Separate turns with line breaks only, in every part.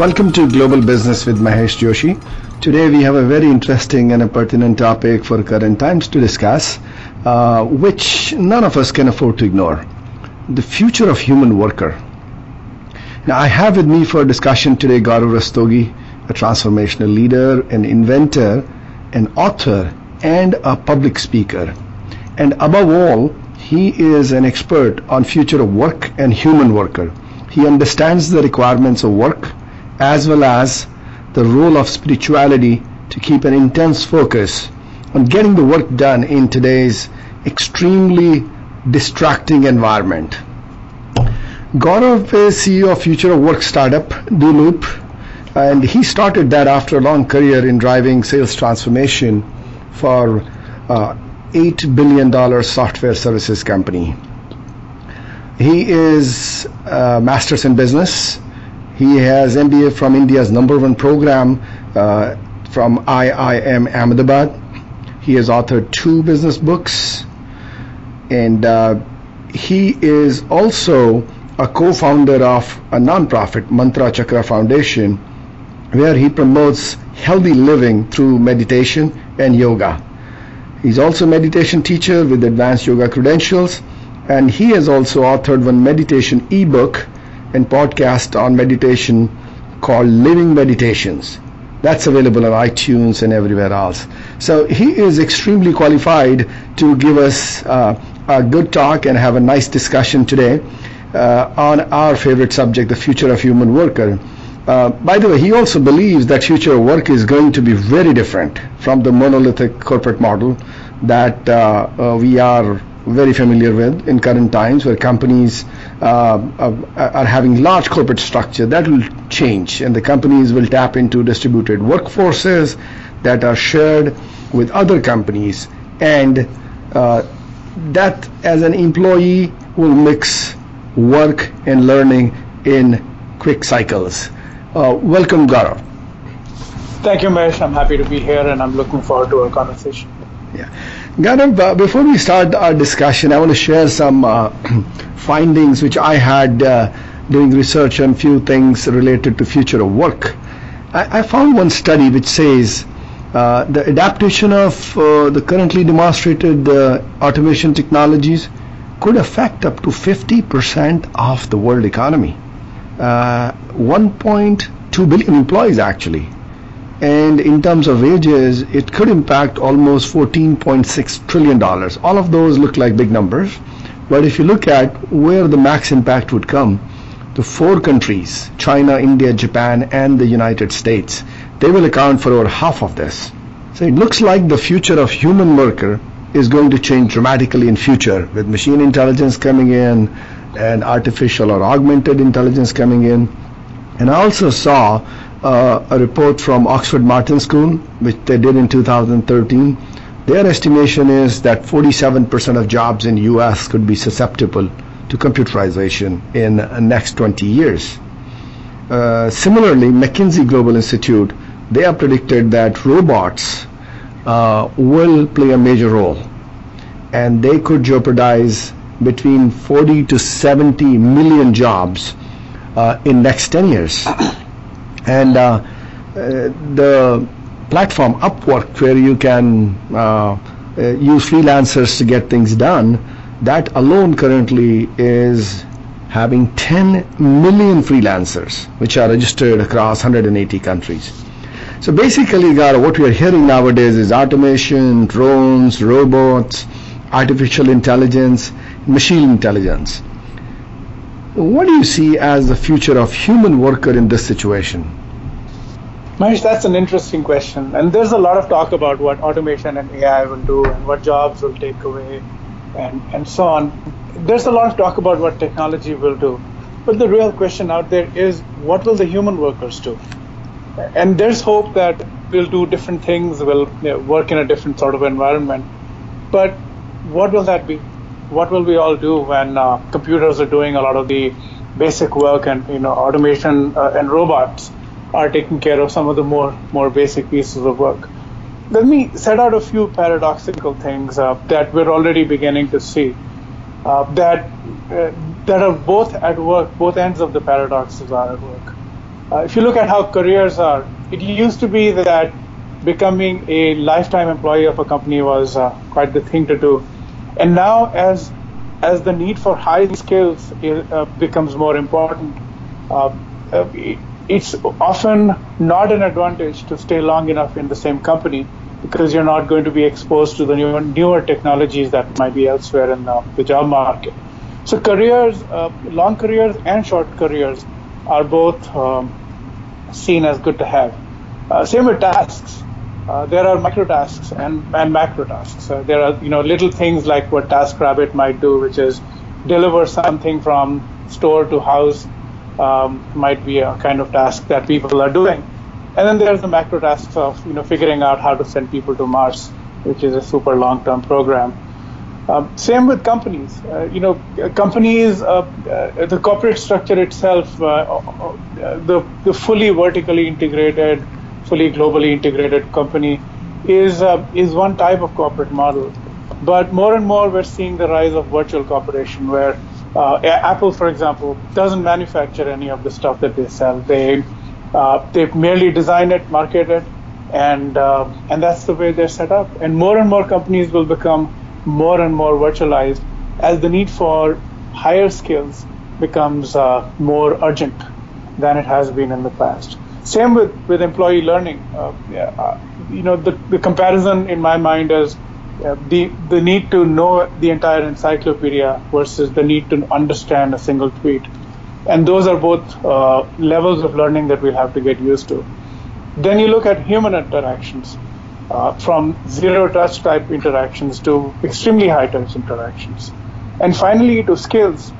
Welcome to Global Business with Mahesh Joshi. Today we have a very interesting and a pertinent topic for current times to discuss, uh, which none of us can afford to ignore. The future of human worker. Now I have with me for discussion today Gaurav Rastogi, a transformational leader, an inventor, an author, and a public speaker. And above all, he is an expert on future of work and human worker. He understands the requirements of work as well as the role of spirituality to keep an intense focus on getting the work done in today's extremely distracting environment. Gaurav is CEO of Future of Work startup, DoLoop, and he started that after a long career in driving sales transformation for uh, $8 billion software services company. He is a master's in business he has MBA from India's number one program uh, from IIM Ahmedabad. He has authored two business books, and uh, he is also a co-founder of a nonprofit, Mantra Chakra Foundation, where he promotes healthy living through meditation and yoga. He's also a meditation teacher with advanced yoga credentials, and he has also authored one meditation ebook and podcast on meditation called Living Meditations. That's available on iTunes and everywhere else. So he is extremely qualified to give us uh, a good talk and have a nice discussion today uh, on our favorite subject, the future of human worker. Uh, by the way, he also believes that future work is going to be very different from the monolithic corporate model that uh, uh, we are very familiar with in current times where companies uh, are having large corporate structure that will change and the companies will tap into distributed workforces that are shared with other companies and uh, that as an employee will mix work and learning in quick cycles. Uh, welcome Gaurav.
Thank you Mesh. I'm happy to be here and I'm looking forward to our conversation.
Yeah. Gaurav, uh, before we start our discussion, I want to share some uh, findings which I had uh, doing research on few things related to future of work. I, I found one study which says uh, the adaptation of uh, the currently demonstrated uh, automation technologies could affect up to 50% of the world economy. 1.2 billion employees actually and in terms of wages, it could impact almost $14.6 trillion. All of those look like big numbers, but if you look at where the max impact would come, the four countries, China, India, Japan, and the United States, they will account for over half of this. So it looks like the future of human worker is going to change dramatically in future with machine intelligence coming in and artificial or augmented intelligence coming in. And I also saw uh, a report from Oxford Martin School, which they did in 2013. Their estimation is that 47% of jobs in U.S. could be susceptible to computerization in the next 20 years. Uh, similarly, McKinsey Global Institute, they have predicted that robots uh, will play a major role and they could jeopardize between 40 to 70 million jobs uh, in next 10 years. And uh, uh, the platform Upwork where you can uh, use freelancers to get things done that alone currently is having 10 million freelancers which are registered across 180 countries. So basically, what we are hearing nowadays is automation, drones, robots, artificial intelligence, machine intelligence. What do you see as the future of human worker in this situation?
Mahesh, that's an interesting question. And there's a lot of talk about what automation and AI will do and what jobs will take away and, and so on. There's a lot of talk about what technology will do. But the real question out there is what will the human workers do? And there's hope that we'll do different things, we'll you know, work in a different sort of environment. But what will that be? what will we all do when uh, computers are doing a lot of the basic work and you know automation uh, and robots are taking care of some of the more more basic pieces of work. Let me set out a few paradoxical things uh, that we're already beginning to see uh, that uh, that are both at work both ends of the paradoxes are at work. Uh, if you look at how careers are, it used to be that becoming a lifetime employee of a company was uh, quite the thing to do, and now as as the need for high skills uh, becomes more important, uh, it's often not an advantage to stay long enough in the same company because you're not going to be exposed to the newer, newer technologies that might be elsewhere in the, the job market. So careers, uh, long careers and short careers are both um, seen as good to have. Uh, same with tasks. Uh, there are micro tasks and, and macro tasks. Uh, there are you know little things like what TaskRabbit might do, which is deliver something from store to house. Um, might be a kind of task that people are doing. And then there's the macro tasks of you know figuring out how to send people to Mars, which is a super long-term program. Um, same with companies. Uh, you know, companies, uh, uh, the corporate structure itself, uh, uh, the the fully vertically integrated, fully globally integrated company, is uh, is one type of corporate model. But more and more, we're seeing the rise of virtual corporation, where Apple, for example, doesn't manufacture any of the stuff that they sell. They uh, they merely design it, market it, and uh, and that's the way they're set up. And more and more companies will become more and more virtualized as the need for higher skills becomes uh, more urgent than it has been in the past. Same with, with employee learning. Uh, uh, you know, the, the comparison in my mind is uh, the the need to know the entire encyclopedia versus the need to understand a single tweet and those are both uh, levels of learning that we'll have to get used to. Then you look at human interactions, uh, from zero touch type interactions to extremely high touch interactions. And finally, to skills,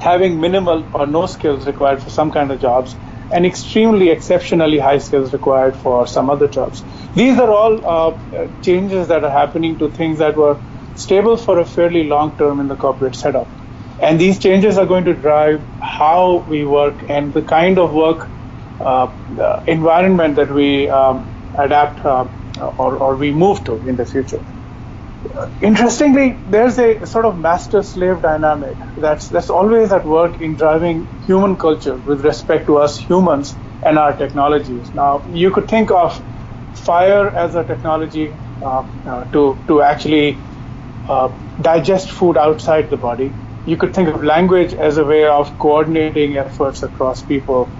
having minimal or no skills required for some kind of jobs and extremely exceptionally high skills required for some other jobs. These are all uh, changes that are happening to things that were stable for a fairly long term in the corporate setup. And these changes are going to drive how we work and the kind of work uh, environment that we um, adapt uh, or, or we move to in the future. Interestingly, there's a sort of master-slave dynamic that's that's always at work in driving human culture with respect to us humans and our technologies. Now, you could think of fire as a technology uh, uh, to to actually uh, digest food outside the body you could think of language as a way of coordinating efforts across people.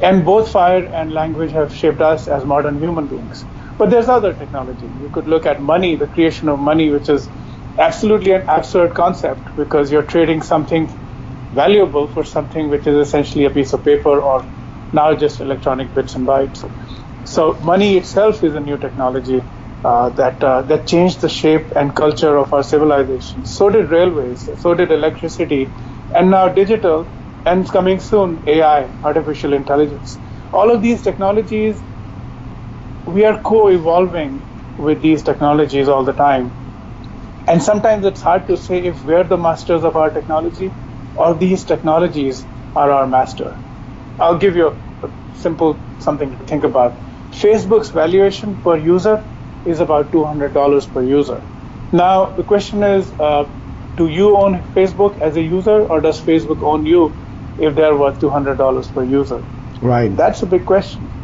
And both fire and language have shaped us as modern human beings. But there's other technology. You could look at money, the creation of money, which is absolutely an absurd concept because you're trading something valuable for something which is essentially a piece of paper or now just electronic bits and bytes. So money itself is a new technology uh, that uh, that changed the shape and culture of our civilization. So did railways, so did electricity, and now digital, and coming soon AI, artificial intelligence. All of these technologies, we are co-evolving with these technologies all the time, and sometimes it's hard to say if we're the masters of our technology, or these technologies are our master. I'll give you a, simple something to think about. Facebook's valuation per user is about $200 per user. Now, the question is uh, do you own Facebook as a user, or does Facebook own you if they're worth $200 per user?
Right.
That's a big question.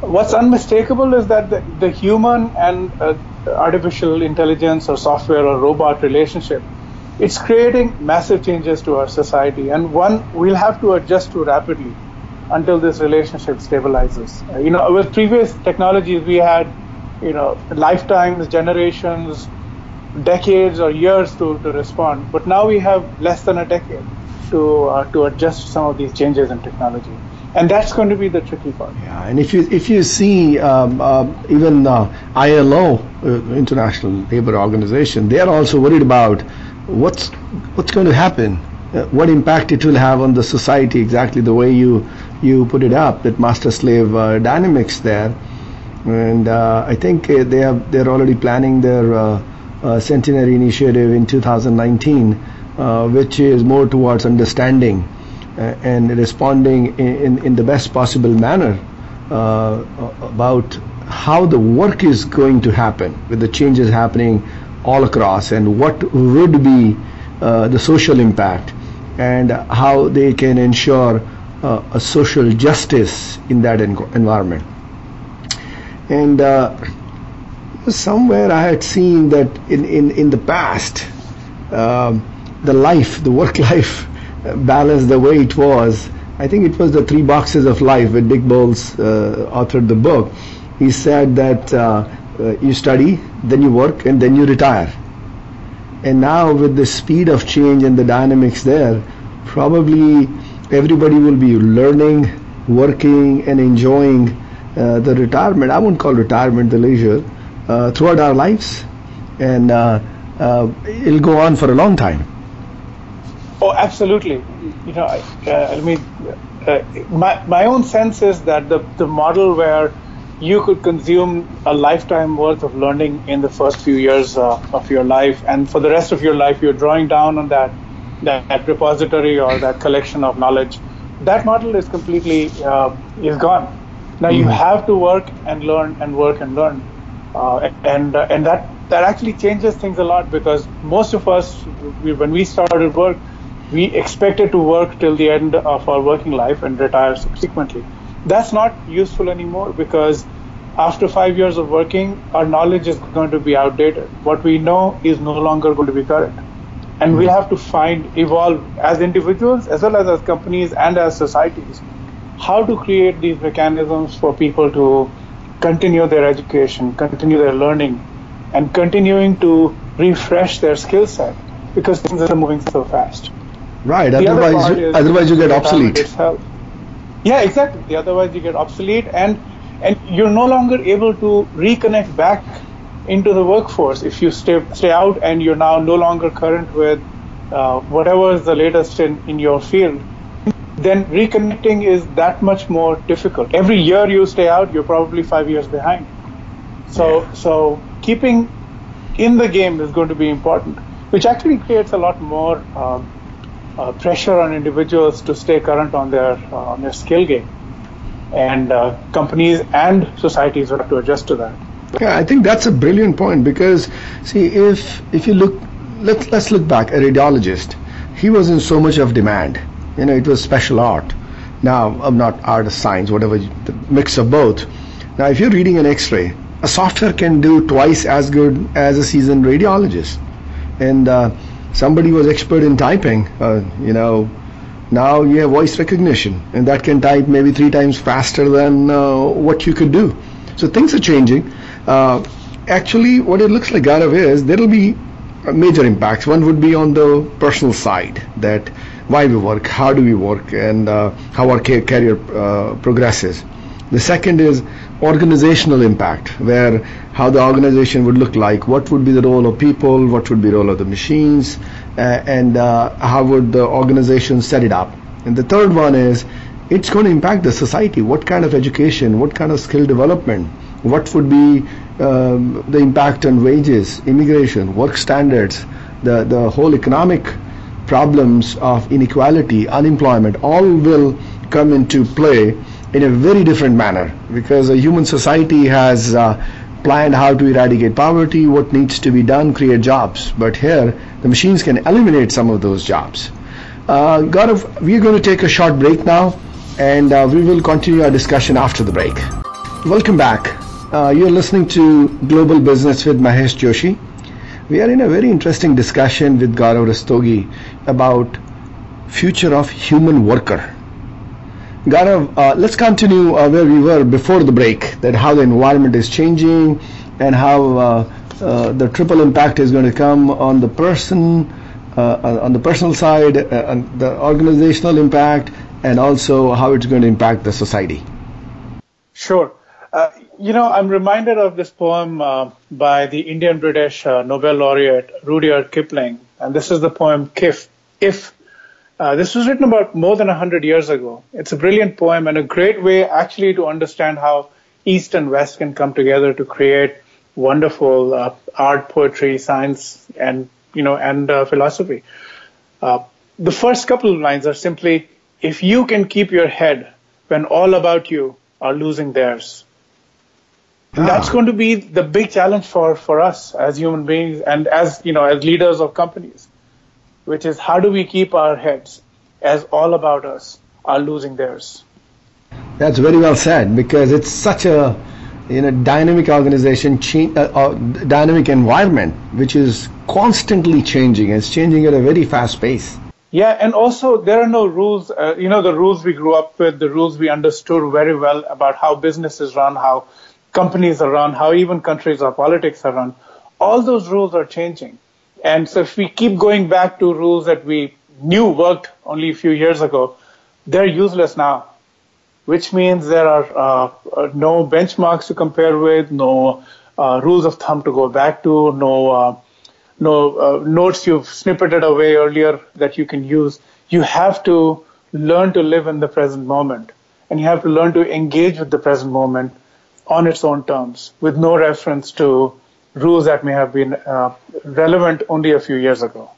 What's unmistakable is that the, the human and uh, artificial intelligence or software or robot relationship it's creating massive changes to our society. And one we'll have to adjust to rapidly until this relationship stabilizes. Uh, you know with previous technologies we had you know lifetimes, generations, decades or years to, to respond. But now we have less than a decade to uh, to adjust some of these changes in technology, and that's going to be the tricky part.
Yeah, and if you if you see um, uh, even uh, ILO, uh, International Labor Organization, they are also worried about what's what's going to happen, uh, what impact it will have on the society. Exactly the way you you put it up, that master slave uh, dynamics there and uh, I think they have they're already planning their centenary initiative in 2019, which is more towards understanding and responding in, in the best possible manner about how the work is going to happen with the changes happening all across and what would be uh, the social impact and how they can ensure uh, a social justice in that en- environment. And uh, somewhere I had seen that in, in, in the past, um, the life, the work life balance, the way it was, I think it was the three boxes of life when Dick Bolles uh, authored the book. He said that uh, uh, you study, then you work, and then you retire. And now, with the speed of change and the dynamics there, probably everybody will be learning, working, and enjoying uh, the retirement. I won't call retirement the leisure uh, throughout our lives, and uh, uh, it'll go on for a long time.
Oh, absolutely. You know, I, uh, I mean, uh, my my own sense is that the the model where you could consume a lifetime worth of learning in the first few years uh, of your life, and for the rest of your life, you're drawing down on that, that, that repository or that collection of knowledge. That model is completely uh, is gone. Now mm-hmm. you have to work and learn and work and learn, uh, and uh, and that that actually changes things a lot because most of us, we, when we started work, we expected to work till the end of our working life and retire subsequently that's not useful anymore because after five years of working, our knowledge is going to be outdated. What we know is no longer going to be current. And we have to find, evolve as individuals, as well as as companies and as societies, how to create these mechanisms for people to continue their education, continue their learning, and continuing to refresh their skill set because things are moving so fast.
Right. otherwise, you, otherwise you get obsolete.
Itself. Yeah, exactly. Otherwise, you get obsolete, and and you're no longer able to reconnect back into the workforce if you stay stay out and you're now no longer current with uh, whatever is the latest in, in your field. Then reconnecting is that much more difficult. Every year you stay out, you're probably five years behind. So yeah. so keeping in the game is going to be important, which actually creates a lot more. Um, uh, pressure on individuals to stay current on their uh, on their skill game, and uh, companies and societies have to adjust to that.
Yeah, I think that's a brilliant point because see if if you look let's let's look back. A radiologist he was in so much of demand. You know it was special art. Now I'm not art or science whatever the mix of both. Now if you're reading an x-ray a software can do twice as good as a seasoned radiologist. And uh, somebody was expert in typing, uh, you know, now you have voice recognition, and that can type maybe three times faster than uh, what you could do. So things are changing. Uh, actually, what it looks like, Gaurav, is there will be major impacts. One would be on the personal side, that why we work, how do we work, and uh, how our career uh, progresses. The second is organizational impact, where how the organization would look like, what would be the role of people, what would be the role of the machines, uh, and uh, how would the organization set it up. And the third one is it's going to impact the society. What kind of education, what kind of skill development, what would be um, the impact on wages, immigration, work standards, the, the whole economic problems of inequality, unemployment, all will come into play in a very different manner because a human society has uh, planned how to eradicate poverty, what needs to be done, create jobs. But here, the machines can eliminate some of those jobs. Uh, Gaurav, we are going to take a short break now, and uh, we will continue our discussion after the break. Welcome back. Uh, you're listening to Global Business with Mahesh Joshi. We are in a very interesting discussion with Gaurav Rastogi about future of human worker. Gaurav, uh, let's continue uh, where we were before the break, that how the environment is changing and how uh, uh the triple impact is going to come on the person, uh, on the personal side, uh, the organizational impact, and also how it's going to impact the society.
Sure. you know, I'm reminded of this poem by the Indian British Nobel laureate Rudyard Kipling, and this is the poem Kif, If uh, this was written about more than 100 years ago. It's a brilliant poem and a great way actually to understand how East and West can come together to create wonderful uh, art, poetry, science, and you know, and uh, philosophy. Uh, the first couple of lines are simply, "If you can keep your head when all about you are losing theirs." Ah. That's going to be the big challenge for, for us as human beings and as you know as leaders of companies which is how do we keep our heads as all about us are losing theirs.
That's very well said because it's such a you know dynamic organization, cha- uh, uh, dynamic environment which is constantly changing. It's changing at a very fast pace.
Yeah, and also there are no rules. Uh, you know, the rules we grew up with, the rules we understood very well about how businesses run, how companies are run, how even countries or politics are run. All those rules are changing. And so if we keep going back to rules that we knew worked only a few years ago, they're useless now, which means there are uh, uh, no benchmarks to compare with, no uh, rules of thumb to go back to, no uh, no uh, notes you've snippeted away earlier that you can use. You have to learn to live in the present moment, and you have to learn to engage with the present moment on its own terms, with no reference to rules that may have been uh, relevant only a few years ago.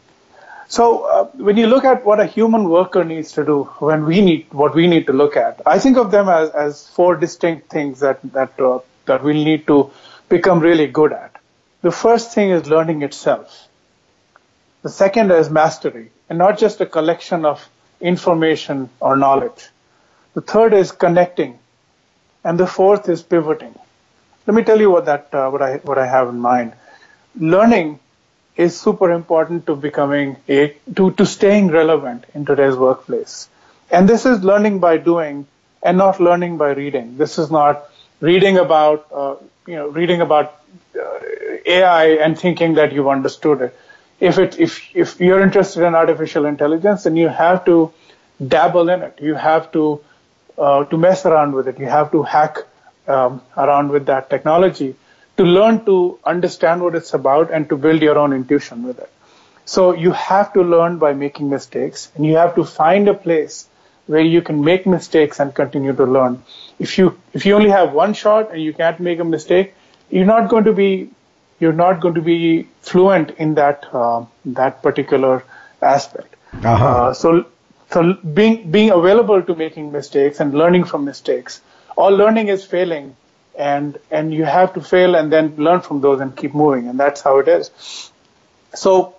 So uh, when you look at what a human worker needs to do, when we need what we need to look at, I think of them as, as four distinct things that that uh, that we'll need to become really good at. The first thing is learning itself. The second is mastery, and not just a collection of information or knowledge. The third is connecting, and the fourth is pivoting. Let me tell you what that uh, what I what I have in mind. Learning is super important to becoming a to, to staying relevant in today's workplace. And this is learning by doing and not learning by reading. This is not reading about uh, you know reading about uh, AI and thinking that you've understood it. If it if if you're interested in artificial intelligence, then you have to dabble in it. You have to uh, to mess around with it. You have to hack um, around with that technology to learn to understand what it's about and to build your own intuition with it. So you have to learn by making mistakes and you have to find a place where you can make mistakes and continue to learn. If you if you only have one shot and you can't make a mistake, you're not going to be you're not going to be fluent in that uh, that particular aspect. Uh-huh. Uh, so so being being available to making mistakes and learning from mistakes. All learning is failing and and you have to fail and then learn from those and keep moving and that's how it is. So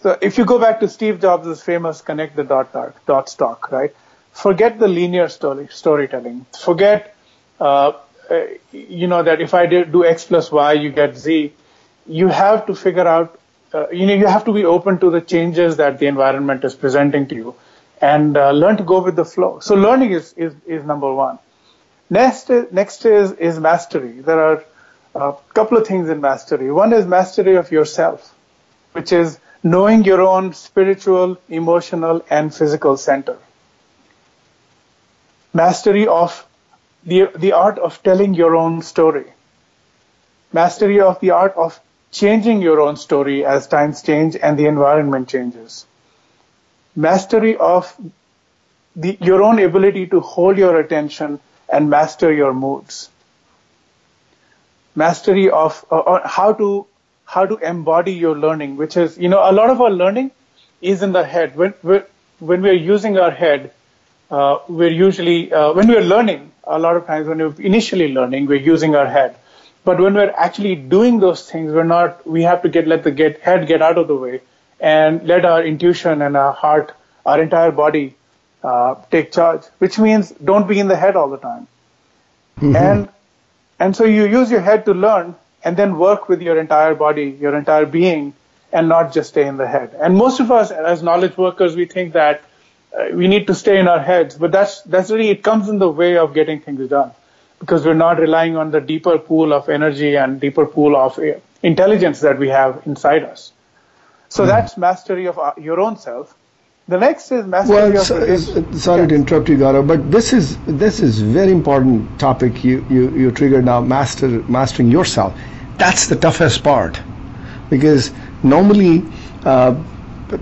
so if you go back to steve jobs' famous connect the dot dots talk right? Forget the linear story storytelling. Forget uh, uh, you know that if i do x plus y you get z. You have to figure out uh, you know you have to be open to the changes that the environment is presenting to you and uh, learn to go with the flow. So learning is is, is number one Next, next is, is mastery. There are a couple of things in mastery. One is mastery of yourself, which is knowing your own spiritual, emotional, and physical center. Mastery of the, the art of telling your own story. Mastery of the art of changing your own story as times change and the environment changes. Mastery of the, your own ability to hold your attention and master your moods. Mastery of uh, how to how to embody your learning, which is you know a lot of our learning is in the head. When we're, when we're using our head, uh, we're usually uh, when we're learning a lot of times when we're initially learning we're using our head but when we're actually doing those things we're not we have to get let the get head get out of the way and let our intuition and our heart our entire body uh, take charge, which means don't be in the head all the time. Mm-hmm. And and so you use your head to learn and then work with your entire body, your entire being, and not just stay in the head. And most of us, as knowledge workers, we think that uh, we need to stay in our heads, but that's that's really it comes in the way of getting things done because we're not relying on the deeper pool of energy and deeper pool of uh, intelligence that we have inside us. So mm. that's mastery of uh, your own self. The next is mastery well, of
so, sorry yes. to interrupt you, Gaurav, but this is this is very important topic you, you, you triggered now, master mastering yourself. That's the toughest part, because normally uh,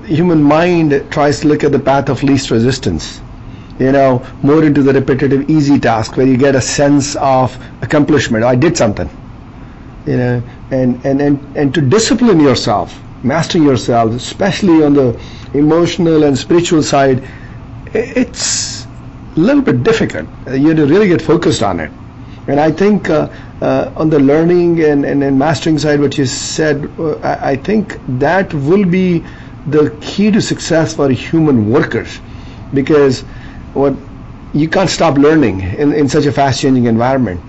human mind tries to look at the path of least resistance. You know, more into the repetitive, easy task where you get a sense of accomplishment. I did something. You know, and and and and to discipline yourself, mastering yourself, especially on the emotional and spiritual side, it's a little bit difficult. You have to really get focused on it. And I think uh, uh, on the learning and, and, and, mastering side, what you said, uh, I, I, think that will be the key to success for human workers. Because what you can't stop learning in, in such a fast changing environment.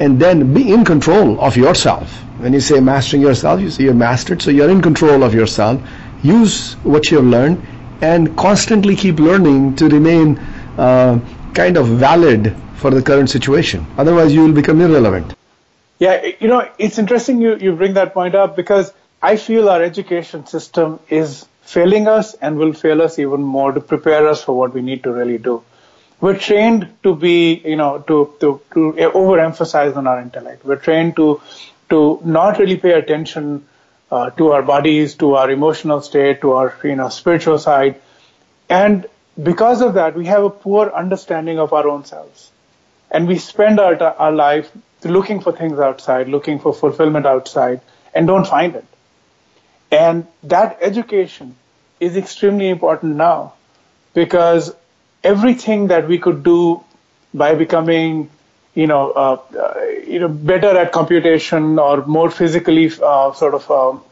And then be in control of yourself. When you say mastering yourself, you say you're mastered, so you're in control of yourself. Use what you've learned and constantly keep learning to remain uh, kind of valid for the current situation. Otherwise, you will become irrelevant.
Yeah, you know, it's interesting you, you bring that point up because I feel our education system is failing us and will fail us even more to prepare us for what we need to really do. We're trained to be, you know, to, to, to overemphasize on our intellect. We're trained to, to not really pay attention uh, to our bodies, to our emotional state, to our, you know, spiritual side. And because of that, we have a poor understanding of our own selves. And we spend our, our life looking for things outside, looking for fulfillment outside, and don't find it. And that education is extremely important now because everything that we could do by becoming, you know, uh, uh, you know, better at computation or more physically uh, sort of um,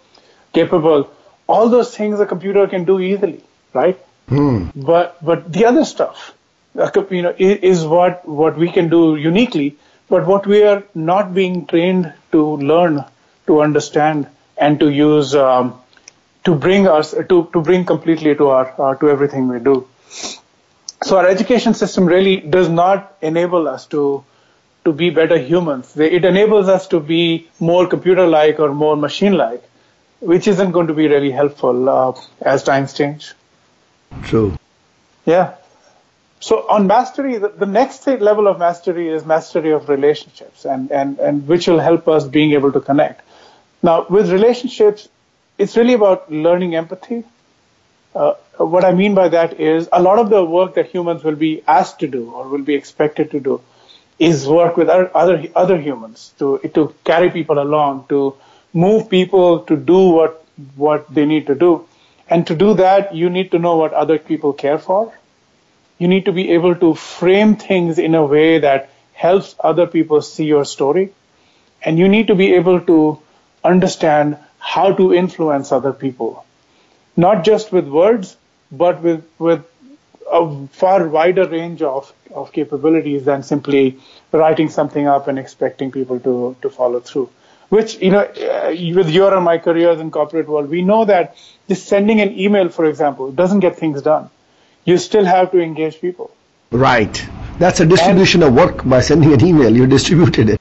capable, all those things a computer can do easily, right?
Hmm.
But but the other stuff, you know, is, is what what we can do uniquely. But what we are not being trained to learn, to understand, and to use um, to bring us to, to bring completely to our uh, to everything we do. So our education system really does not enable us to to be better humans. It enables us to be more computer-like or more machine-like, which isn't going to be really helpful uh, as times change.
True.
Yeah. So on mastery, the, the next level of mastery is mastery of relationships, and, and, and which will help us being able to connect. Now, with relationships, it's really about learning empathy. Uh, what I mean by that is a lot of the work that humans will be asked to do or will be expected to do is work with other other humans to to carry people along, to move people to do what what they need to do. And to do that, you need to know what other people care for. You need to be able to frame things in a way that helps other people see your story. And you need to be able to understand how to influence other people, not just with words, but with, with a far wider range of, of capabilities than simply writing something up and expecting people to, to follow through. Which, you know, uh, with your and my careers in corporate world, we know that just sending an email, for example, doesn't get things done. You still have to engage people.
Right. That's a distribution and, of work by sending an email. You distributed it.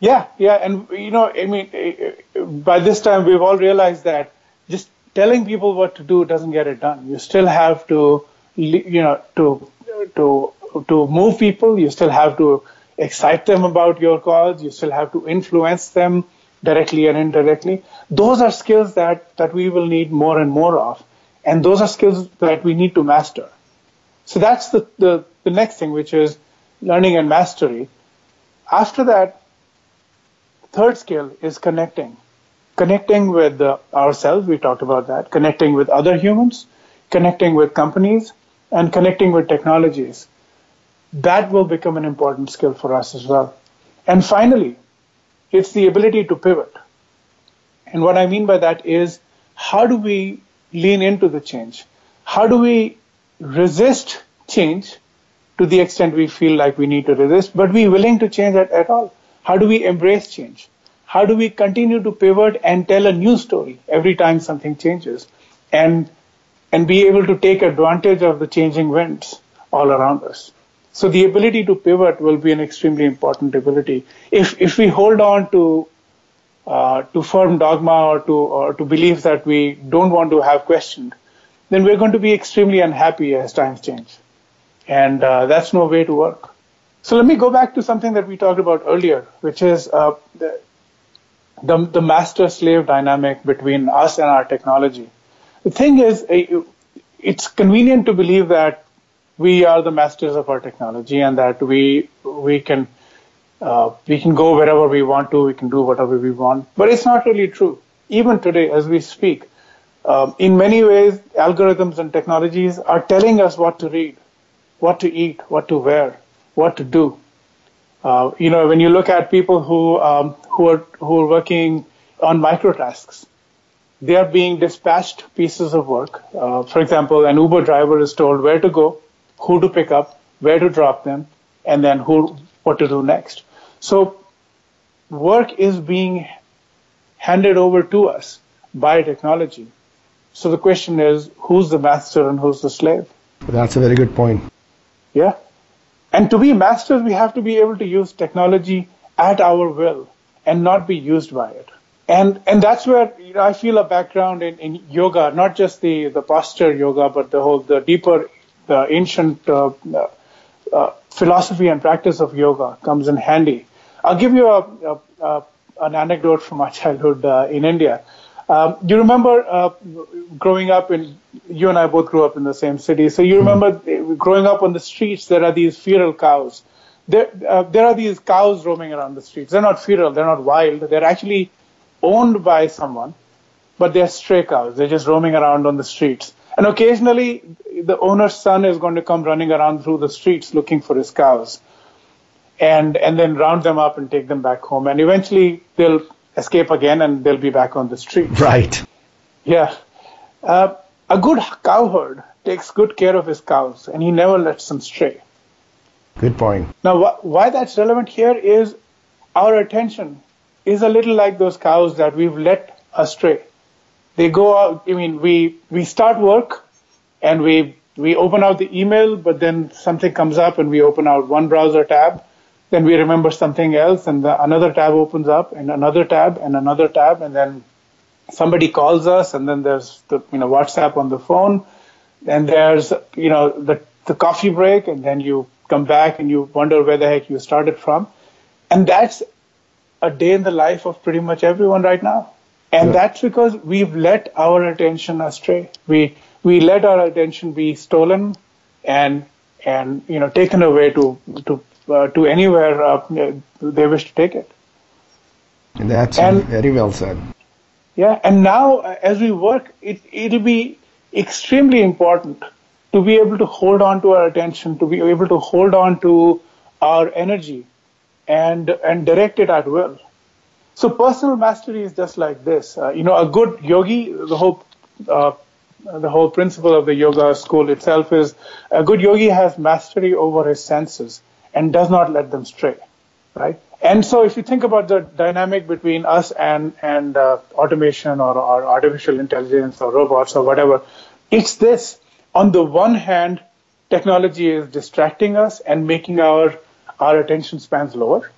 Yeah, yeah, and you know, I mean, eh, eh, by this time we've all realized that just telling people what to do doesn't get it done. You still have to, you know, to to to move people. You still have to excite them about your cause. You still have to influence them directly and indirectly. Those are skills that that we will need more and more of, and those are skills that we need to master. So that's the the, the next thing, which is learning and mastery. After that, third skill is connecting. Connecting with ourselves, we talked about that, connecting with other humans, connecting with companies, and connecting with technologies. That will become an important skill for us as well. And finally, it's the ability to pivot. And what I mean by that is how do we lean into the change? How do we resist change to the extent we feel like we need to resist, but be willing to change at, at all? How do we embrace change? How do we continue to pivot and tell a new story every time something changes and, and be able to take advantage of the changing winds all around us? So the ability to pivot will be an extremely important ability. If, if we hold on to uh, to firm dogma or to or to beliefs that we don't want to have questioned, then we're going to be extremely unhappy as times change, and uh, that's no way to work. So let me go back to something that we talked about earlier, which is uh, the, the, the master-slave dynamic between us and our technology. The thing is, it's convenient to believe that we are the masters of our technology and that we we can uh, we can go wherever we want to, we can do whatever we want. But it's not really true. Even today, as we speak, um, in many ways, algorithms and technologies are telling us what to read, what to eat, what to wear, what to do. Uh, you know, when you look at people who um, who are who are working on microtasks, they are being dispatched pieces of work. Uh, for example, an Uber driver is told where to go, who to pick up, where to drop them, and then who, what to do next. So work is being handed over to us by technology. So the question is, who's the master and who's the slave?
That's a very good point.
Yeah. And to be masters, we have to be able to use technology at our will and not be used by it. And and that's where you know, I feel a background in, in yoga, not just the, the posture yoga, but the whole the deeper, the ancient uh, uh, philosophy and practice of yoga comes in handy. I'll give you a, a, a an anecdote from my childhood uh, in India. Um, you remember uh, growing up in, you and I both grew up in the same city. So you remember mm-hmm. growing up on the streets, there are these feral cows. There, uh, there are these cows roaming around the streets. They're not feral, they're not wild. They're actually owned by someone, but they're stray cows. They're just roaming around on the streets. And occasionally, the owner's son is going to come running around through the streets looking for his cows and and then round them up and take them back home. And eventually they'll escape again and they'll be back on the street.
Right.
Yeah. Uh, a good cowherd takes good care of his cows and he never lets them stray.
Good point.
Now, wh- why that's relevant here is our attention is a little like those cows that we've let astray. They go out, I mean, we, we start work and we, we open out the email, but then something comes up and we open out one browser tab. Then we remember something else and the, another tab opens up and another tab and another tab and then somebody calls us and then there's the you know WhatsApp on the phone. And there's you know the the coffee break and then you come back and you wonder where the heck you started from. And that's a day in the life of pretty much everyone right now and yeah. that's because we've let our attention astray we we let our attention be stolen and and you know taken away to to uh, to anywhere uh, they wish to take it.
That's and, very well said.
Yeah, and now uh, as we work, it it'll be extremely important to be able to hold on to our attention, to be able to hold on to our energy, and and direct it at will. So personal mastery is just like this. Uh, you know, a good yogi, the whole uh, the whole principle of the yoga school itself is a good yogi has mastery over his senses and does not let them stray, right? And so if you think about the dynamic between us and, and uh, automation or, or artificial intelligence or robots or whatever, it's this. On the one hand, technology is distracting us and making our, our attention spans lower.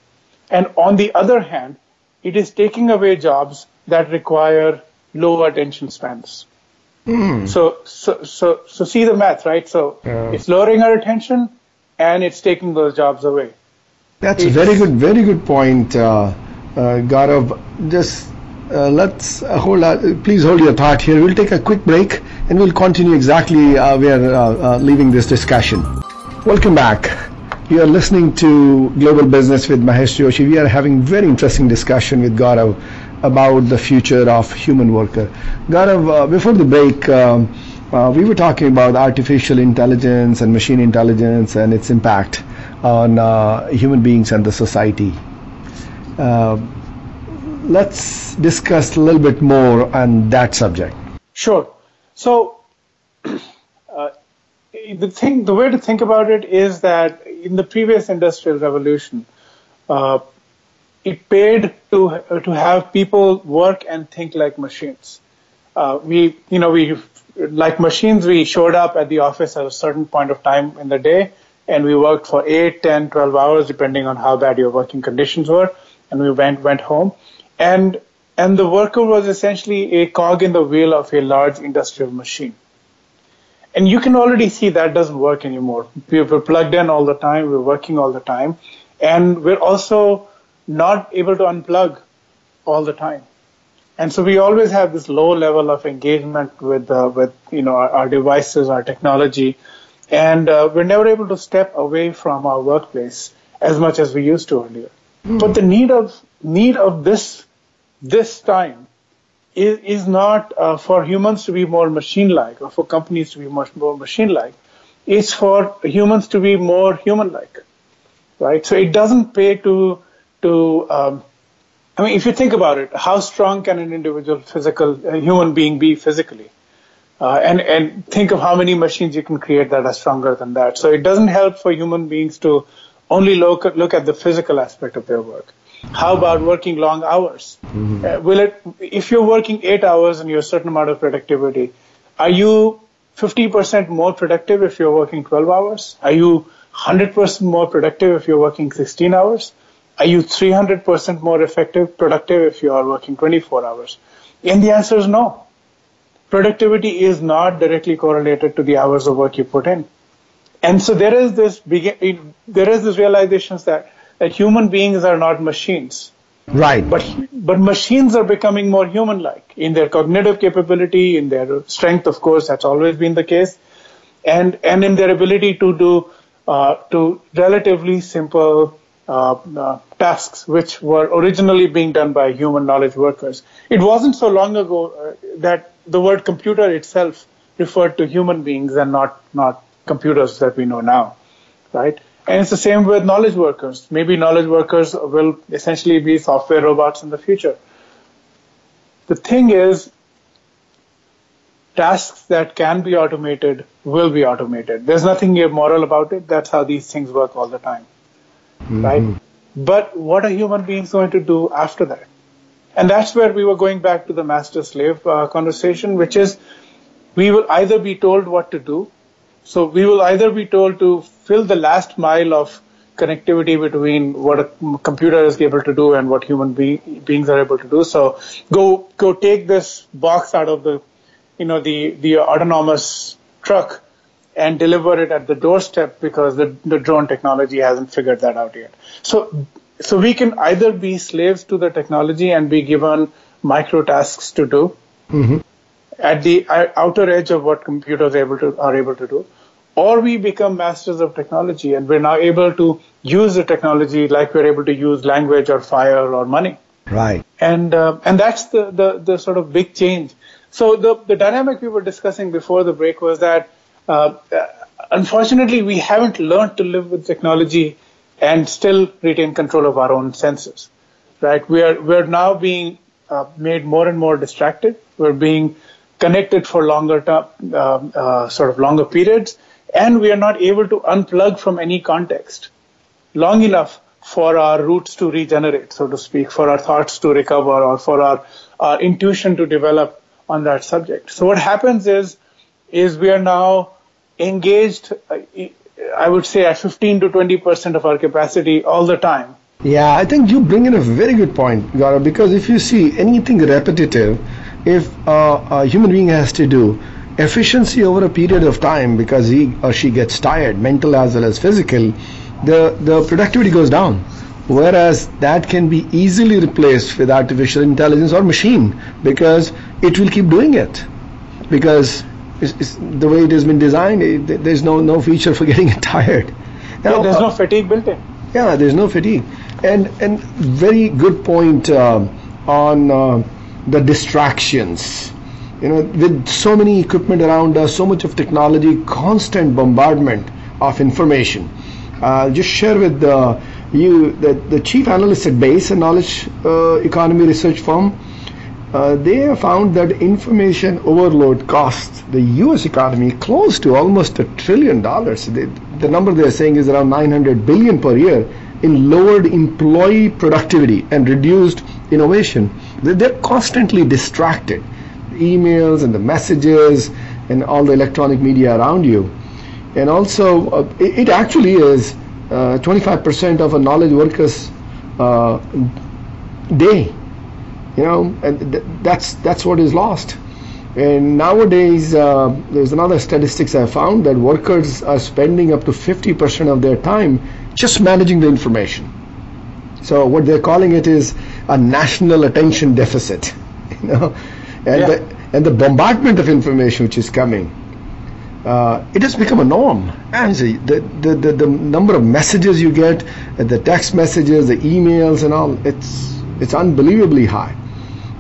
And on the other hand, it is taking away jobs that require low attention spans. Mm. So, so, so, so see the math, right? So yeah. it's lowering our attention and it's taking those jobs away.
That's it's, a very good, very good point, uh, uh, Gaurav. Just uh, let's uh, hold. Uh, please hold your thought here. We'll take a quick break, and we'll continue exactly uh, where uh, leaving this discussion. Welcome back. You are listening to Global Business with Mahesh Joshi. We are having very interesting discussion with Gaurav about the future of human worker. Gaurav, before the break. Um, uh, we were talking about artificial intelligence and machine intelligence and its impact on uh, human beings and the society. Uh, let's discuss a little bit more on that subject.
Sure. So, uh, the thing, the way to think about it is that in the previous industrial revolution, uh, it paid to to have people work and think like machines. Uh, we, you know, we like machines, we showed up at the office at a certain point of time in the day and we worked for 8, 10, 12 hours depending on how bad your working conditions were and we went, went home. And, and the worker was essentially a cog in the wheel of a large industrial machine. And you can already see that doesn't work anymore. We're plugged in all the time, we're working all the time, and we're also not able to unplug all the time. And so we always have this low level of engagement with uh, with you know our, our, devices, our technology, and uh, we're never able to step away from our workplace as much as we used to earlier. Mm. But the need of need of this this time is, is not uh, for humans to be more machine-like or for companies to be much more machine-like. It's for humans to be more human-like, right? So it doesn't pay to to um, I mean, if you think about it, how strong can an individual physical a human being be physically? Uh, and and think of how many machines you can create that are stronger than that. So it doesn't help for human beings to only look at, look at the physical aspect of their work. How about working long hours? Mm-hmm. Uh, will it if you're working eight hours and you're a certain amount of productivity, are you 50% more productive if you're working 12 hours? Are you 100% more productive if you're working 16 hours? Are you 300% more effective, productive if you are working 24 hours? And the answer is no productivity is not directly correlated to the hours of work you put in. And so there is this begin, there is this realization that, that human beings are not machines.
Right.
But but machines are becoming more human-like in their cognitive capability, in their strength. Of course, that's always been the case, and and in their ability to do uh, to relatively simple uh, uh, tasks which were originally being done by human knowledge workers. It wasn't so long ago uh, that the word computer itself referred to human beings and not not computers that we know now, right? And it's the same with knowledge workers. Maybe knowledge workers will essentially be software robots in the future. The thing is, tasks that can be automated will be automated. There's nothing immoral about it. That's how these things work all the time, mm-hmm. right? But what are human beings going to do after that? And that's where we were going back to the master slave uh, conversation, which is we will either be told what to do. So we will either be told to fill the last mile of connectivity between what a computer is able to do and what human be- beings are able to do. So go go take this box out of the you know the the autonomous truck and deliver it at the doorstep because the, the drone technology hasn't figured that out yet. So so we can either be slaves to the technology and be given micro tasks to do mm-hmm. At the outer edge of what computers are able to are able to do, or we become masters of technology and we're now able to use the technology like we're able to use language or fire or money.
Right.
And uh, and that's the, the the sort of big change. So the the dynamic we were discussing before the break was that uh, unfortunately we haven't learned to live with technology and still retain control of our own senses. Right? We are we're now being uh, made more and more distracted. We're being connected for longer term, uh, uh, sort of longer periods, and we are not able to unplug from any context long enough for our roots to regenerate, so to speak, for our thoughts to recover, or for our, our intuition to develop on that subject. So what happens is, is we are now engaged uh, I would say at 15 to 20 percent of our capacity all the time.
Yeah, I think you bring in a very good point, Gaurav, because if you see anything repetitive, if uh, a human being has to do efficiency over a period of time because he or she gets tired, mental as well as physical, the, the productivity goes down. Whereas that can be easily replaced with artificial intelligence or machine because it will keep doing it. Because it's, it's the way it has been designed, it, there's no, no feature for getting tired.
Now, yeah, there's no fatigue built in.
Yeah, there's no fatigue. And, and very good point uh, on uh, the distractions. You know, with so many equipment around us, so much of technology, constant bombardment of information. Uh, just share with uh, you that the chief analyst at Basex, a knowledge uh, economy research firm, uh, they have found that information overload costs the U.S. economy close to almost a trillion dollars. The number they are saying is around 900 billion per year in lowered employee productivity and reduced innovation. They're constantly distracted. The emails and the messages and all the electronic media around you. And also, uh, it, it, actually is 25% uh, of a knowledge worker's uh, day you know, and th- that's that's what is lost. And nowadays, uh, there's another statistics I found that workers are spending up to 50% of their time just managing the information. So what they're calling it is a national attention deficit, you know, and yeah. the and the bombardment of information which is coming. Uh, it has become a norm. And the, the, the, the number of messages you get, the text messages, the emails, and all, it's it's unbelievably high.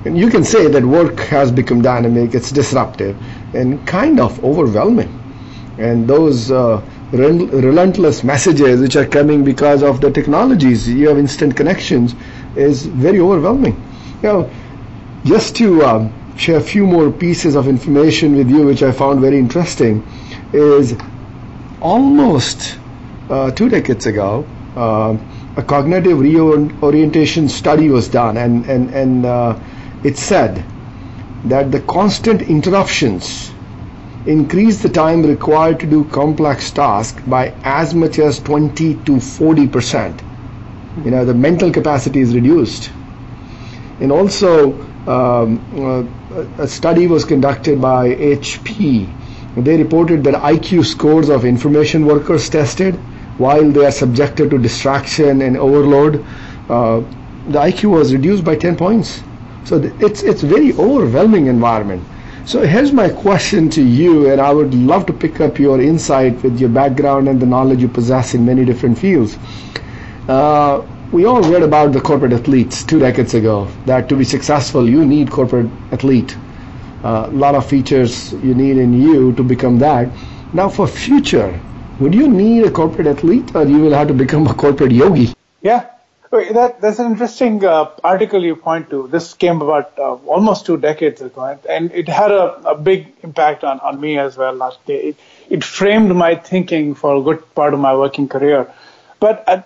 And you can say that work has become dynamic, it's disruptive, and kind of overwhelming. And those uh, relentless messages which are coming because of the technologies, you have instant connections, is very overwhelming. You know, just to um, share a few more pieces of information with you, which I found very interesting, is almost uh, two decades ago, uh, a cognitive reorientation study was done, and and and uh, it said that the constant interruptions increase the time required to do complex tasks by as much as 20 to 40 percent. You know, the mental capacity is reduced. And also, um, uh, a study was conducted by HP. They reported that IQ scores of information workers tested while they are subjected to distraction and overload, uh, the IQ was reduced by 10 points. So it's it's very overwhelming environment. So here's my question to you, and I would love to pick up your insight with your background and the knowledge you possess in many different fields. Uh, we all read about the corporate athletes two decades ago that to be successful you need corporate athlete. A uh, lot of features you need in you to become that. Now for future, would you need a corporate athlete or you will have to become a corporate yogi?
Yeah, that, that's an interesting uh, article you point to. This came about uh, almost two decades ago, and it had a, a big impact on, on me as well last day. It, it framed my thinking for a good part of my working career. But, uh,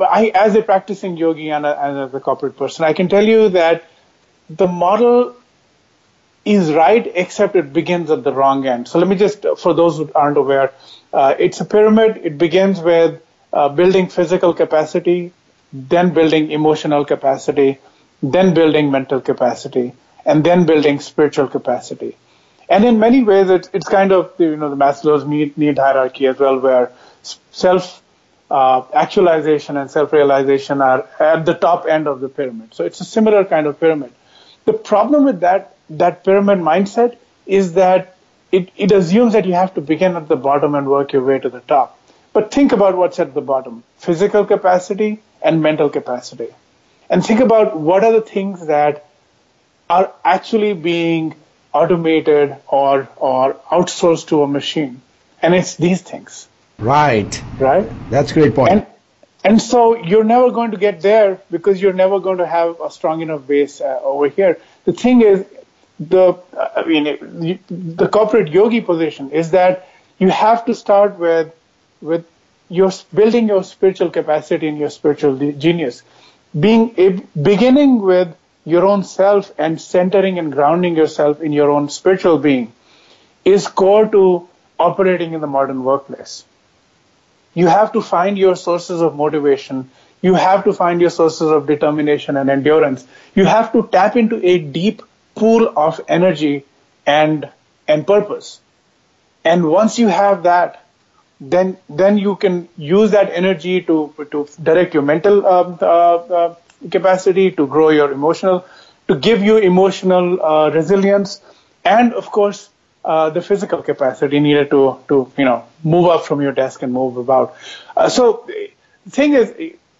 I, as a practicing yogi and, a, and as a corporate person, I can tell you that the model is right, except it begins at the wrong end. So let me just, for those who aren't aware, uh, it's a pyramid. It begins with uh, building physical capacity, then building emotional capacity, then building mental capacity, and then building spiritual capacity. And in many ways, it's, it's kind of you know the Maslow's need, need hierarchy as well, where self uh, actualization and self realization are at the top end of the pyramid. So it's a similar kind of pyramid. The problem with that that pyramid mindset is that it, it assumes that you have to begin at the bottom and work your way to the top. But think about what's at the bottom physical capacity and mental capacity. And think about what are the things that are actually being automated or, or outsourced to a machine. And it's these things.
Right.
Right?
That's a great point.
And, and so you're never going to get there because you're never going to have a strong enough base uh, over here. The thing is, the I mean the corporate yogi position is that you have to start with with your building your spiritual capacity and your spiritual genius, being a, beginning with your own self and centering and grounding yourself in your own spiritual being is core to operating in the modern workplace. You have to find your sources of motivation. You have to find your sources of determination and endurance. You have to tap into a deep pool of energy and and purpose. And once you have that, then then you can use that energy to to direct your mental uh, uh, uh, capacity, to grow your emotional, to give you emotional uh, resilience, and of course uh, the physical capacity needed to to you know move up from your desk and move about. Uh, so the thing is,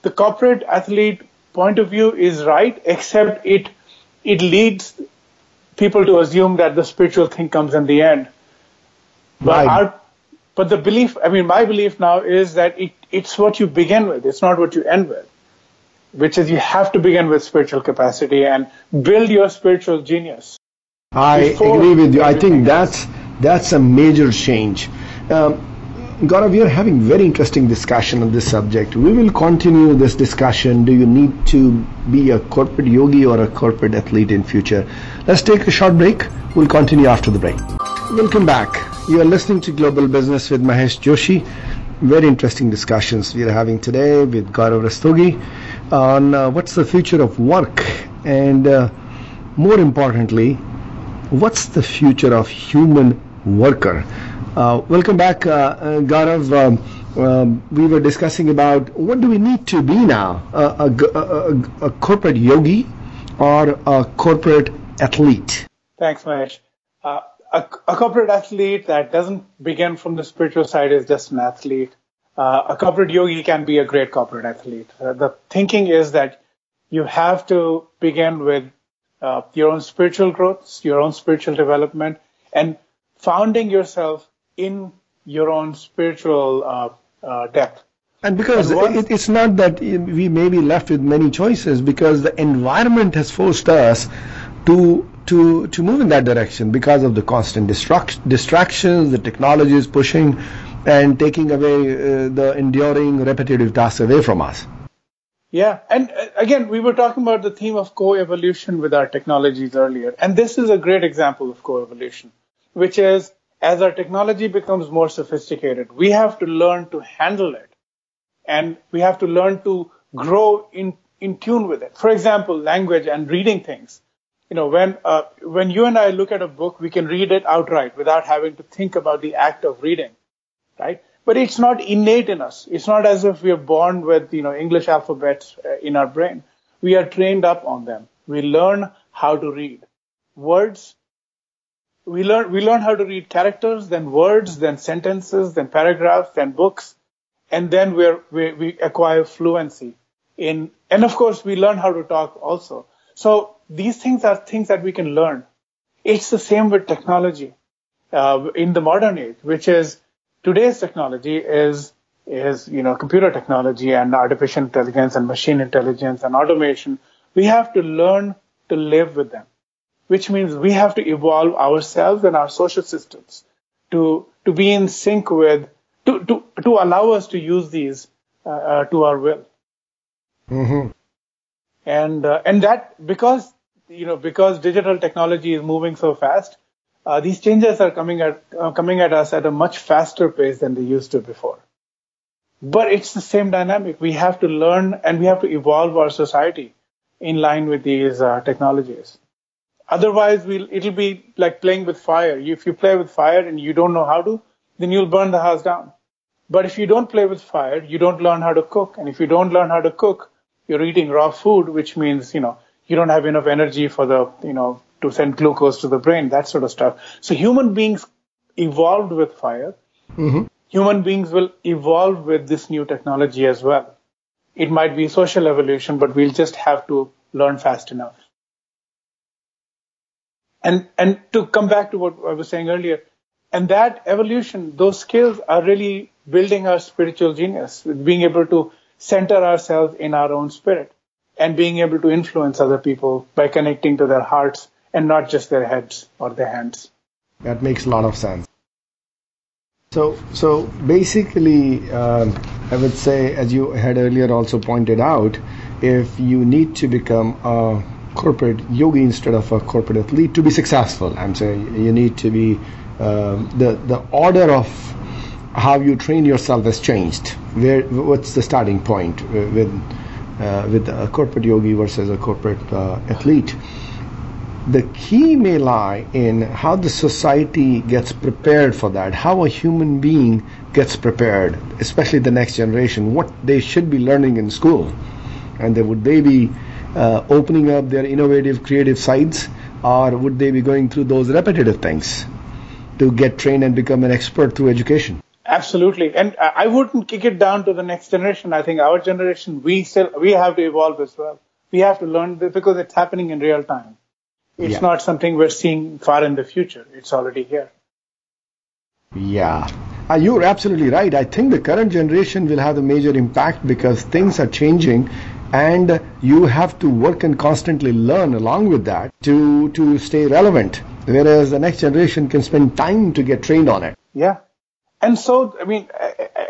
the corporate athlete point of view is right, except it it leads people to assume that the spiritual thing comes in the end. But right. our, but the belief, I mean, my belief now is that it, it's what you begin with. It's not what you end with, which is you have to begin with spiritual capacity and build your spiritual genius.
I agree with you. I think that's that's a major change. Um, Gaurav, we are having very interesting discussion on this subject. We will continue this discussion. Do you need to be a corporate yogi or a corporate athlete in future? Let's take a short break. We'll continue after the break. Welcome back. You are listening to Global Business with Mahesh Joshi. Very interesting discussions we are having today with Gaurav Rastogi on uh, what's the future of work and uh, more importantly, what's the future of human worker? Uh, welcome back, uh, uh, Gaurav. Um, um, we were discussing about what do we need to be now, a, a, a, a corporate yogi or a corporate athlete?
Thanks, Mahesh. Uh, a, corporate athlete that doesn't begin from the spiritual side is just an athlete. Uh, a corporate yogi can be a great corporate athlete. Uh, the thinking is that you have to begin with your own spiritual growth, your own spiritual development, and founding yourself in your own spiritual uh, uh, depth.
And because and once, it, it's not that we may be left with many choices, because the environment has forced us to to, to move in that direction because of the constant distract, distractions, the technology is pushing and taking away uh, the enduring repetitive tasks away from us.
Yeah, and uh, again, we were talking about the theme of co-evolution with our technologies earlier, and this is a great example of co-evolution, which is as our technology becomes more sophisticated, we have to learn to handle it, and we have to learn to grow in in tune with it. For example, language and reading things. You know, when uh, when you and I look at a book, we can read it outright without having to think about the act of reading, right? But it's not innate in us. It's not as if we are born with, you know, English alphabets uh, in our brain. We are trained up on them. We learn how to read words. We learn, we learn how to read characters, then words, then sentences, then paragraphs, then books. And then we're, we, we acquire fluency in, and of course we learn how to talk also. So these things are things that we can learn. It's the same with technology, uh, in the modern age, which is, today's technology is is you know computer technology and artificial intelligence and machine intelligence and automation we have to learn to live with them which means we have to evolve ourselves and our social systems to to be in sync with to to, to allow us to use these uh, uh, to our will
mm-hmm.
and uh, and that because you know because digital technology is moving so fast uh, these changes are coming at uh, coming at us at a much faster pace than they used to before. But it's the same dynamic. We have to learn and we have to evolve our society in line with these uh, technologies. Otherwise, we'll, it'll be like playing with fire. If you play with fire and you don't know how to, then you'll burn the house down. But if you don't play with fire, you don't learn how to cook. And if you don't learn how to cook, you're eating raw food, which means, you know, you don't have enough energy for the, you know, to send glucose to the brain, that sort of stuff. So human beings evolved with fire.
Mm-hmm.
Human beings will evolve with this new technology as well. It might be social evolution, but we'll just have to learn fast enough. And, and to come back to what I was saying earlier, and that evolution, those skills are really building our spiritual genius, being able to center ourselves in our own spirit and being able to influence other people by connecting to their hearts and not just their heads or their hands.
That makes a lot of sense. So, so basically, um, I would say, as you had earlier also pointed out, if you need to become a corporate yogi instead of a corporate athlete to be successful, I'm saying you need to be uh, the the order of how you train yourself has changed. Where what's the starting point with uh, with a corporate yogi versus a corporate uh, athlete? The key may lie in how the society gets prepared for that, how a human being gets prepared, especially the next generation, what they should be learning in school. And they, would they be uh, opening up their innovative, creative sides, or would they be going through those repetitive things to get trained and become an expert through education?
Absolutely, and I wouldn't kick it down to the next generation. I think our generation, we still we have to evolve as well. We have to learn because it's happening in real time. It's yeah. not something we're seeing far in the future. It's already here.
Yeah. Uh, you're absolutely right. I think the current generation will have a major impact because things are changing and you have to work and constantly learn along with that to, to stay relevant. Whereas the next generation can spend time to get trained on it.
Yeah. And so, I mean,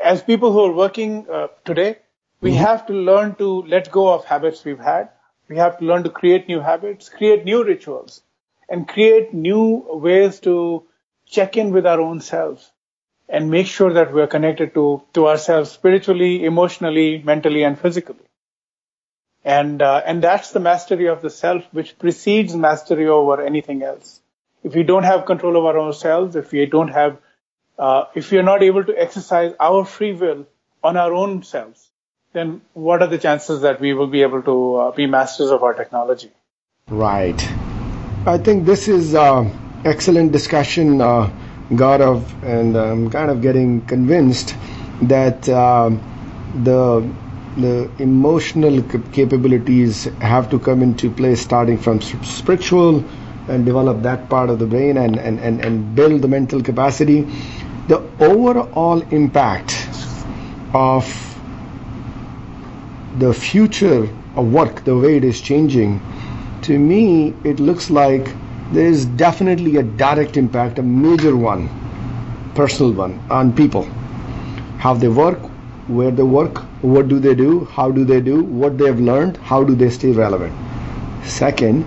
as people who are working uh, today, we mm-hmm. have to learn to let go of habits we've had we have to learn to create new habits, create new rituals, and create new ways to check in with our own selves and make sure that we're connected to, to ourselves spiritually, emotionally, mentally, and physically. And, uh, and that's the mastery of the self, which precedes mastery over anything else. If we don't have control over ourselves, if we don't have, uh, if we are not able to exercise our free will on our own selves, then what are the chances that we will be able to uh, be masters of our technology?
Right. I think this is uh, excellent discussion, uh, Gaurav, and I'm kind of getting convinced that uh, the the emotional capabilities have to come into play starting from spiritual and develop that part of the brain and, and, and, and build the mental capacity. The overall impact of the future of work, the way it is changing, to me, it looks like there is definitely a direct impact, a major one, personal one, on people. How they work, where they work, what do they do, how do they do, what they have learned, how do they stay relevant. Second,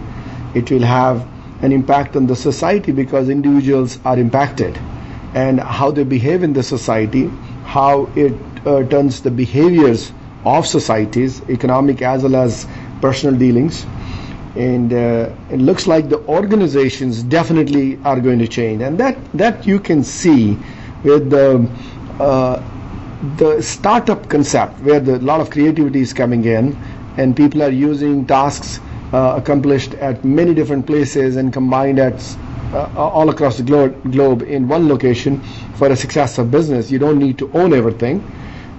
it will have an impact on the society because individuals are impacted and how they behave in the society, how it uh, turns the behaviors of societies, economic as well as personal dealings. And uh, it looks like the organizations definitely are going to change, and that that you can see with the uh, the startup concept, where a lot of creativity is coming in, and people are using tasks uh, accomplished at many different places and combined at uh, all across the globe, globe in one location for a success of business. You don't need to own everything.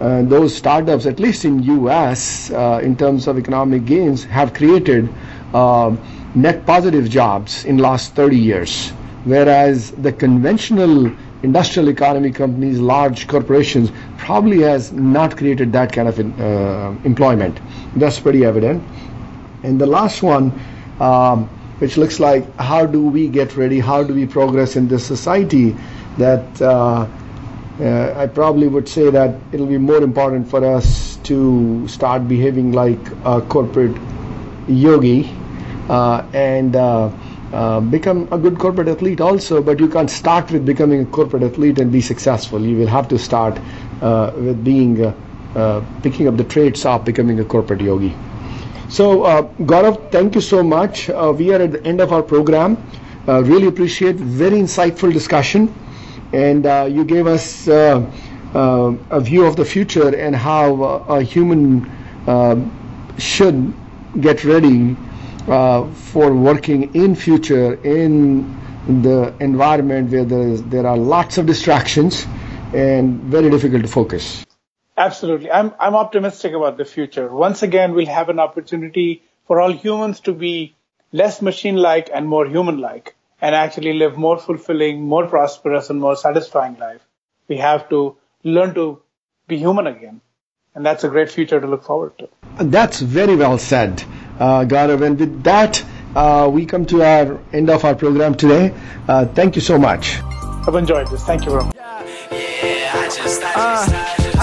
Uh, those startups, at least in U.S., uh, in terms of economic gains, have created uh, net positive jobs in last 30 years, whereas the conventional industrial economy companies, large corporations, probably has not created that kind of uh, employment. That's pretty evident. And the last one, um, which looks like how do we get ready, how do we progress in this society, that uh, uh, I probably would say that it'll be more important for us to start behaving like a corporate yogi uh, and uh, uh, become a good corporate athlete also. But you can't start with becoming a corporate athlete and be successful. You will have to start uh, with being uh, picking up the traits of becoming a corporate yogi. So, Gaurav, thank you so much. we are at the end of our program. really appreciate very insightful discussion and uh, you gave us uh, uh, a view of the future and how a human should get ready for working in future in the environment where there, is, there are lots of distractions and very difficult to focus.
Absolutely. I'm, I'm optimistic about the future. Once again, we'll have an opportunity for all humans to be less machine like and more human like and actually live more fulfilling, more prosperous, and more satisfying life. We have to learn to be human again. And that's a great future to look forward to.
That's very well said, uh, Gaurav. And with that, uh, we come to our end of our program today. Uh, thank you so much.
I've enjoyed this. Thank you very much. Yeah,